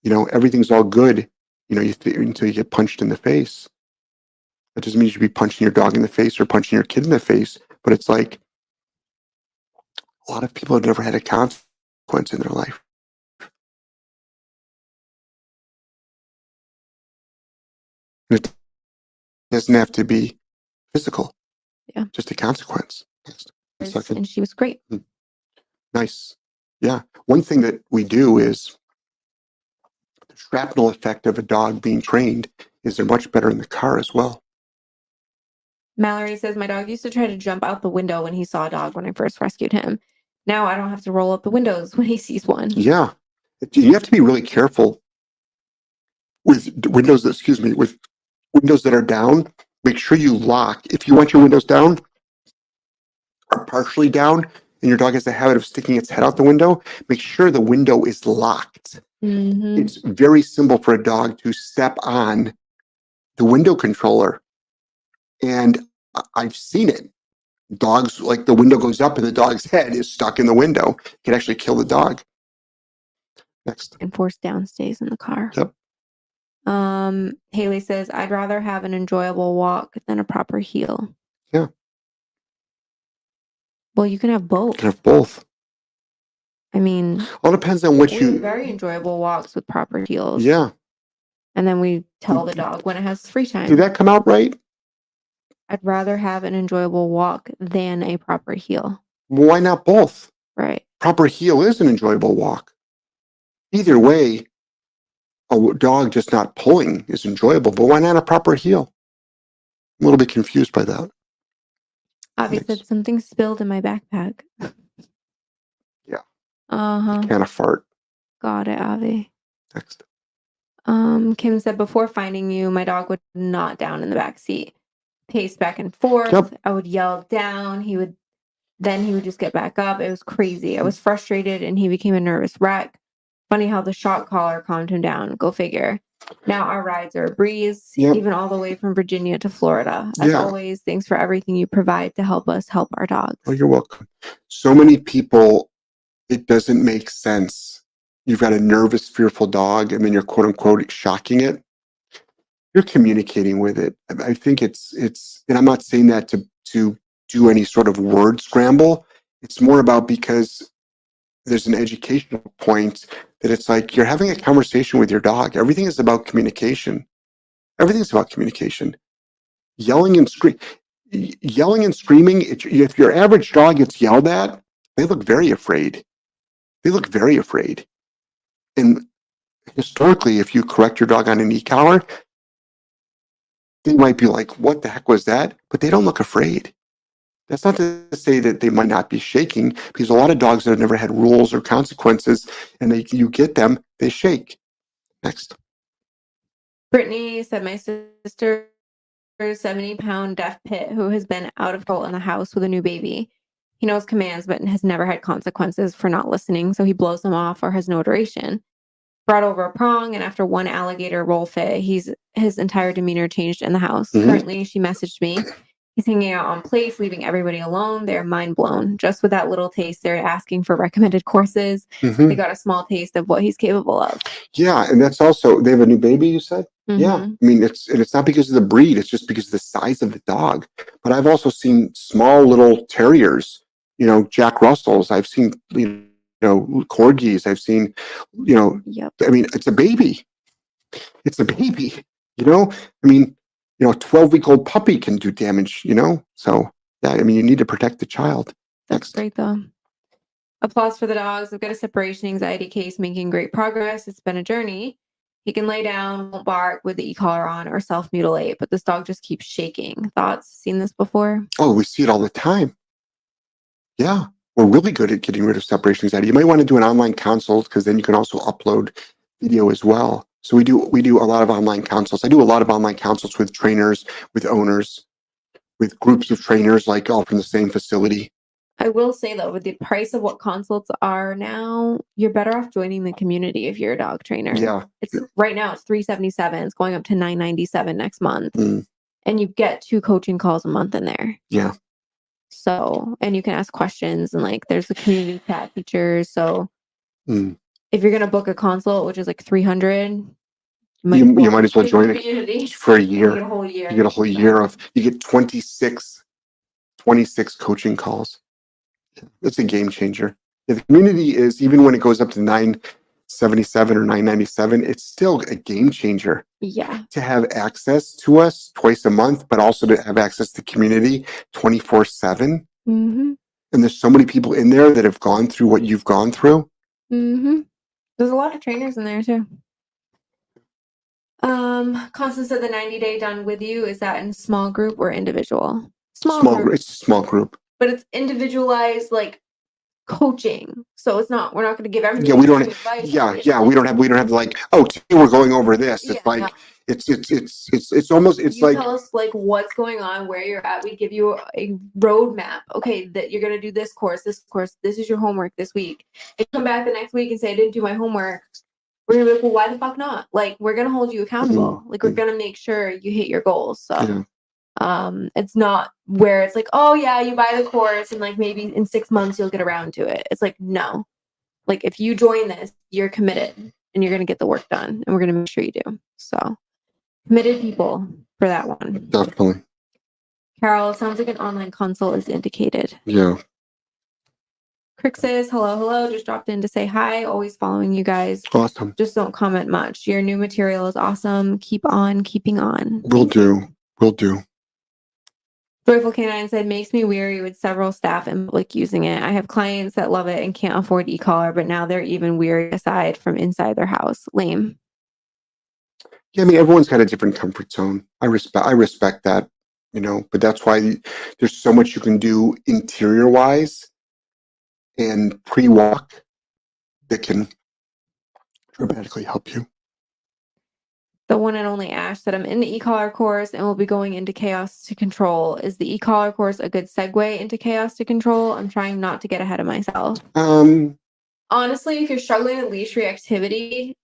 you know, everything's all good, you know, you th- until you get punched in the face. That doesn't mean you should be punching your dog in the face or punching your kid in the face, but it's like a lot of people have never had a consequence in their life. It doesn't have to be physical. Yeah. Just a consequence. Next. One second. And she was great. Hmm. Nice. Yeah. One thing that we do is shrapnel effect of a dog being trained is they're much better in the car as well. Mallory says, My dog used to try to jump out the window when he saw a dog when I first rescued him. Now I don't have to roll up the windows when he sees one. Yeah. You have to be really careful with windows that, excuse me, with windows that are down. Make sure you lock. If you want your windows down or partially down, and your dog has a habit of sticking its head out the window, make sure the window is locked. Mhm. It's very simple for a dog to step on the window controller. And I've seen it. Dogs, like the window goes up and the dog's head is stuck in the window. It can actually kill the dog. Next. And force down stays in the car. Yep. Um, Haley says, I'd rather have an enjoyable walk than a proper heel. Yeah. Well, you can have both. You can have both. I mean, All depends on what we you. very enjoyable walks with proper heels. Yeah. And then we tell the mm-hmm. dog when it has free time. Did that come out right? I'd rather have an enjoyable walk than a proper heel. Why not both? Right. Proper heel is an enjoyable walk. Either way, a dog just not pulling is enjoyable, but why not a proper heel? I'm a little bit confused by that. Thanks. something spilled in my backpack. Uh huh. Can of fart. Got it, Avi. Next. Um, Kim said before finding you, my dog would not down in the back seat, pace back and forth. Yep. I would yell down. He would, then he would just get back up. It was crazy. I was frustrated, and he became a nervous wreck. Funny how the shock collar calmed him down. Go figure. Now our rides are a breeze, Yep. even all the way from Virginia to Florida. As Yeah. always, thanks for everything you provide to help us help our dogs. Oh, you're welcome. So many people, it doesn't make sense. You've got a nervous, fearful dog, and then you're quote unquote shocking it. You're communicating with it. I- think it's it's, and I'm not saying that to to do any sort of word scramble. It's more about because there's an educational point that it's like you're having a conversation with your dog. Everything is about communication. Everything's about communication. Yelling and screaming, yelling and screaming. If your average dog gets yelled at, they look very afraid. They look very afraid. And historically, if you correct your dog on an e-collar, they might be like, "What the heck was that?" But they don't look afraid. That's not to say that they might not be shaking, because a lot of dogs that have never had rules or consequences, and they you get them, they shake. Next. Brittany said my sister 70 pound deaf pit who has been out of control in the house with a new baby. He knows commands but has never had consequences for not listening, so he blows them off or has no duration. Brought over a prong, and after one alligator roll fit, he's his entire demeanor changed in the house. Mhm. Currently, she messaged me. He's hanging out on place, leaving everybody alone. They're mind blown. Just with that little taste, they're asking for recommended courses. Mhm. They got a small taste of what he's capable of. Yeah, and that's also they have a new baby. You said. Yeah, Mhm. I mean it's and it's not because of the breed; it's just because of the size of the dog. But I've also seen small little terriers, you know, Jack Russells. I've seen you know corgis. I've seen, you know, Yep. I mean it's a baby. It's a baby. You know, I mean, you know, a twelve week old puppy can do damage. You know, so yeah, I mean you need to protect the child. That's Next. great though. Applause for the dogs. I've got a separation anxiety case making great progress. It's been a journey. He can lay down, won't bark with the e-collar on or self-mutilate, but this dog just keeps shaking. Thoughts? Seen this before? Oh, we see it all the time. Yeah, we're really good at getting rid of separation anxiety. You might want to do an online consult because then you can also upload video as well. So we do we do a lot of online consults. I do a lot of online consults with trainers, with owners, with groups of trainers, like all from the same facility. I will say though, with the price of what consults are now, you're better off joining the community if you're a dog trainer. Yeah. It's right now it's 377. It's going up to 997 next month. Mm. And you get two coaching calls a month in there. Yeah. So, and you can ask questions and like there's the community chat features. So, Mm. if you're going to book a consult, which is like 300, you You- you might as well join the it community. For a You year. get a whole year. You get a whole year of, you get 26, 26 coaching calls. It's a game changer. The community is, even when it goes up to 977 or 997, it's still a game changer Yeah. to have access to us twice a month, but also to have access to community 24 7. Mm-hmm. And there's so many people in there that have gone through what you've gone through. Mm-hmm. There's a lot of trainers in there too. Um, Constance said the 90 day done with you. Is that in small group or individual? Small, Small, group, group. It's a small group. but it's individualized like coaching. So it's not we're not gonna give everything. Yeah, we don't- advice. Yeah, yeah. We don't have, we don't have like, oh, today we're going over this. It's Yeah, like, no. it's, it's, it's, it's, it's almost, it's you like, tell us like what's going on, where you're at. We give you a roadmap. Okay, that you're gonna do this course, this course, this is your homework this week. And come back the next week and say I didn't do my homework, we're gonna be like, well, why the fuck not? Like we're gonna hold you accountable. Mm-hmm. Like we're gonna make sure you hit your goals. So Yeah. Um it's not where it's like, oh yeah, you buy the course and like maybe in six months you'll get around to it. It's like no. Like if you join this, you're committed and you're gonna get the work done and we're gonna make sure you do. So committed people for that one. definitely. Carol, sounds like an online consult is indicated. Yeah. Says, hello, hello, just dropped in to say hi. Always following you guys. Awesome. Just don't comment much. Your new material is awesome. Keep on keeping on. Will do. Will do. Joyful Canine said, makes me weary with several staff and public using it. I have clients that love it and can't afford e-collar, but now they're even weary aside from inside their house. Lame. Yeah, I mean, everyone's got a different comfort zone. I respect, I respect that, you know, but that's why there's so much you can do interior wise and pre walk that can dramatically help you. The one and only Ash said, I'm in the e-collar course and will be going into chaos to control. Is the e-collar course a good segue into chaos to control? I'm trying not to get ahead of myself. Um, honestly, if you're struggling with leash reactivity,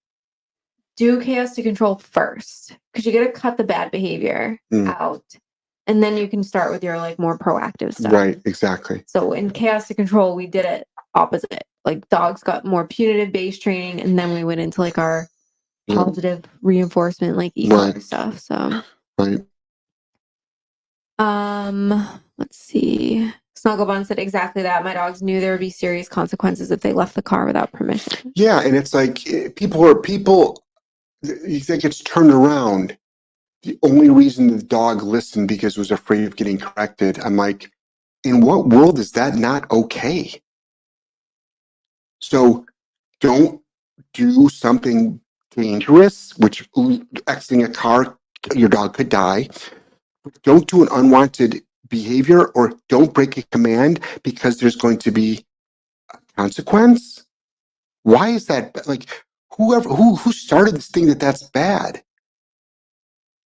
do chaos to control first because you got to cut the bad behavior Mm. out, and then you can start with your like more proactive stuff. right, exactly. So in chaos to control, we did it opposite. Like dogs got more punitive based training, and then we went into like our positive reinforcement, like e Right. stuff. So right. um, let's see. Snugglebun said exactly that. My dogs knew there would be serious consequences if they left the car without permission. Yeah, and it's like eh, people are people. You think it's turned around. The only reason the dog listened because it was afraid of getting corrected. I'm like, in what world is that not okay? So, don't do something dangerous, which exiting a car, your dog could die. Don't do an unwanted behavior or don't break a command because there's going to be a consequence. Why is that? Like, whoever who who started this thing that that's bad?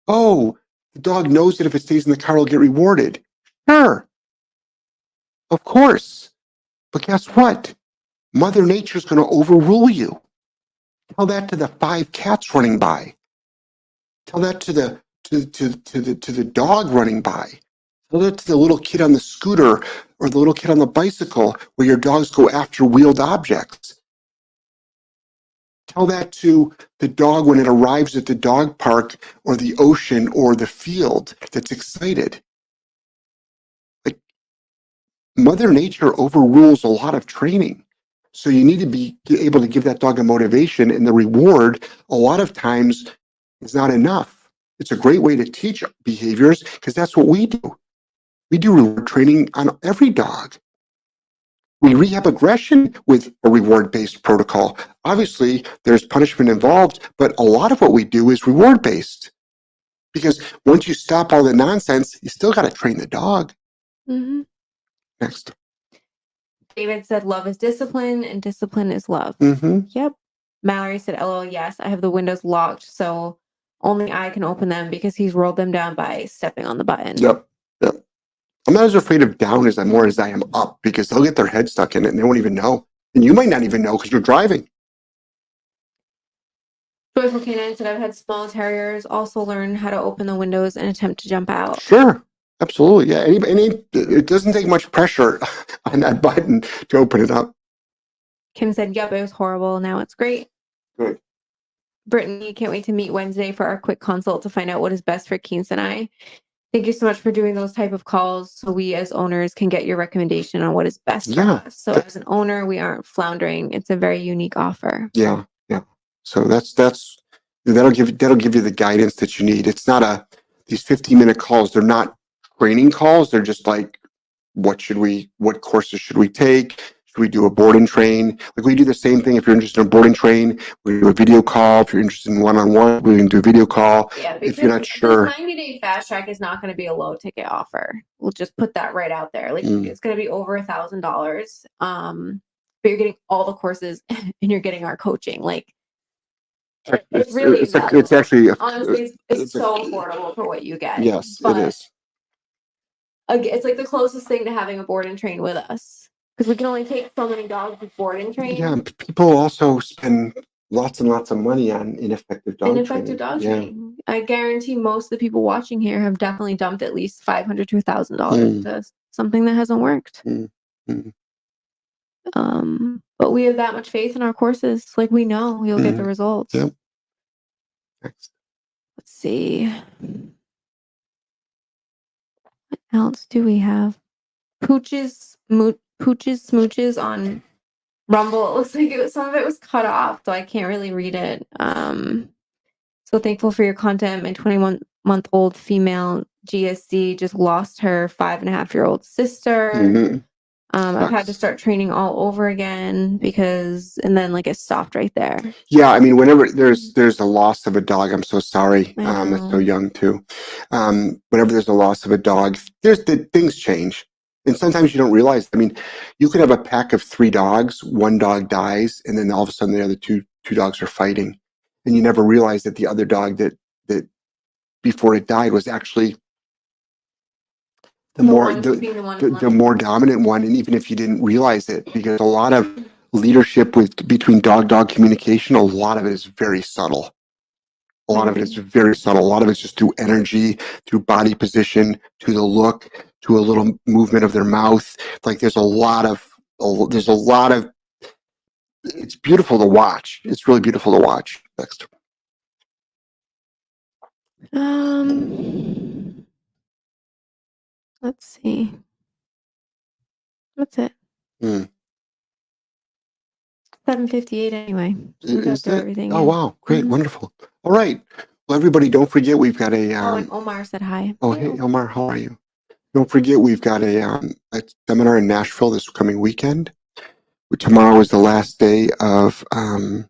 Oh, the dog knows that if it stays in the car, it'll get rewarded. Sure, of course, but guess what? Mother Nature's going to overrule you. Tell that to the five cats running by. Tell that to the to to to the to the dog running by. Tell that to the little kid on the scooter or the little kid on the bicycle where your dogs go after wheeled objects. Tell that to the dog when it arrives at the dog park or the ocean or the field that's excited. Like Mother Nature overrules a lot of training. So you need to be able to give that dog a motivation and the reward a lot of times is not enough. It's a great way to teach behaviors because that's what we do. We do reward training on every dog. We rehab aggression with a reward based protocol. Obviously, there's punishment involved, but a lot of what we do is reward based. Because once you stop all the nonsense, you still got to train the dog. Mm-hmm. Next. David said, "Love is discipline, and discipline is love." hmm Yep. Mallory said, "LOL, yes, I have the windows locked, so only I can open them because he's rolled them down by stepping on the button." Yep. Yep. I'm not as afraid of down as I'm more as I am up because they'll get their head stuck in it and they won't even know. And you might not even know because you're driving. Joyful Canine said I've had small terriers also learn how to open the windows and attempt to jump out. Sure. Absolutely. Yeah. Any, any, it doesn't take much pressure on that button to open it up. Kim said, Yep, it was horrible. Now it's great. Good. Brittany, you can't wait to meet Wednesday for our quick consult to find out what is best for Keynes and I. Thank you so much for doing those type of calls so we as owners can get your recommendation on what is best Yeah, for us. So as an owner, we aren't floundering. It's a very unique offer. Yeah. Yeah. So that's, that's, that'll give, that'll give you the guidance that you need. It's not a, these 15 minute calls, they're not training calls. They're just like, what should we, what courses should we take? Should we do a board and train? Like we do the same thing. If you're interested in a board and train, we do a video call. If you're interested in one-on-one, we can do a video call. Yeah, If you're not sure- 90 day fast track is not going to be a low ticket offer. We'll just put that right out there. Like Mm. it's going to be over a thousand dollars. Um, but you're getting all the courses and you're getting our coaching. Like it- it It's, really it's, a- it's actually, a- honestly, it's, it's it's a- so affordable for what you get. yes, it but is. It's like the closest thing to having a board and train with us because we can only take so many dogs with board and train. Yeah, people also spend lots and lots of money on ineffective dog Ineffective training. dog Yeah. training. I guarantee most of the people watching here have definitely dumped at least five hundred to thousand dollars Mm. into something that hasn't worked. Mm, mm. Um, but we have that much faith in our courses. Like we know you'll get the Mhm. results. Yep. Next. Let's see. Else do we have? Pooches, moo- pooches, smooches on Rumble. It looks like it was, some of it was cut off, so I can't really read it. Um, so thankful for your content. My 21 month old female GSC just lost her five and a half year old sister. Mhm. Um, I've had to start training all over again because, and then like it stopped right there. Yeah, I mean, whenever there's there's a loss of a dog, I'm so sorry. Um, it's so young too. Um, whenever there's a loss of a dog, there's the things change, and sometimes you don't realize. I mean, you could have a pack of three dogs, one dog dies, and then all of a sudden the other two two dogs are fighting, and you never realize that the other dog that that before it died was actually the more the, keeping the the, the more dominant one and even if you didn't realize it because a lot of leadership with between dog dog communication a lot of it is very subtle. A lot of it is very subtle. A lot of it's just through energy through body position to the look to a little movement of their mouth. Like there's a lot of there's a lot of it's beautiful to watch. It's really beautiful to watch. Next. Um, let's see. That's it. Hmm. Seven fifty-eight. Anyway, we got Is through that- everything. oh yeah. wow great Mhm. wonderful all right well everybody don't forget we've got a Oh, um, and Omar said hi. Oh, hey, Elmar, how are you? Don't forget, we've got a, um, a seminar in Nashville this coming weekend. Tomorrow is the last day of um,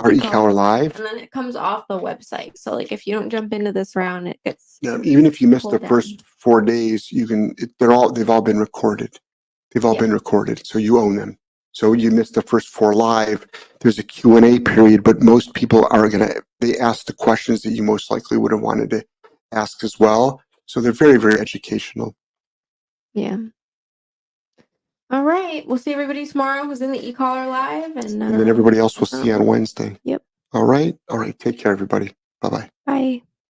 our e-collar Live. And then it comes off the website. So, like, if you don't jump into this round, it gets. Um, even if you missed the on. first four days, you can. It, they're all. They've all been recorded. They've all Yeah. been recorded, so you own them. So you missed the first four live. There's a Q and A period, but most people are gonna. They ask the questions that you most likely would have wanted to ask as well. So they're very, very educational. Yeah. All right. We'll see everybody tomorrow who's in the e-collar live. And, uh, And then everybody else will see you on Wednesday. Yep. All right. All right. Take care, everybody. Bye bye. Bye.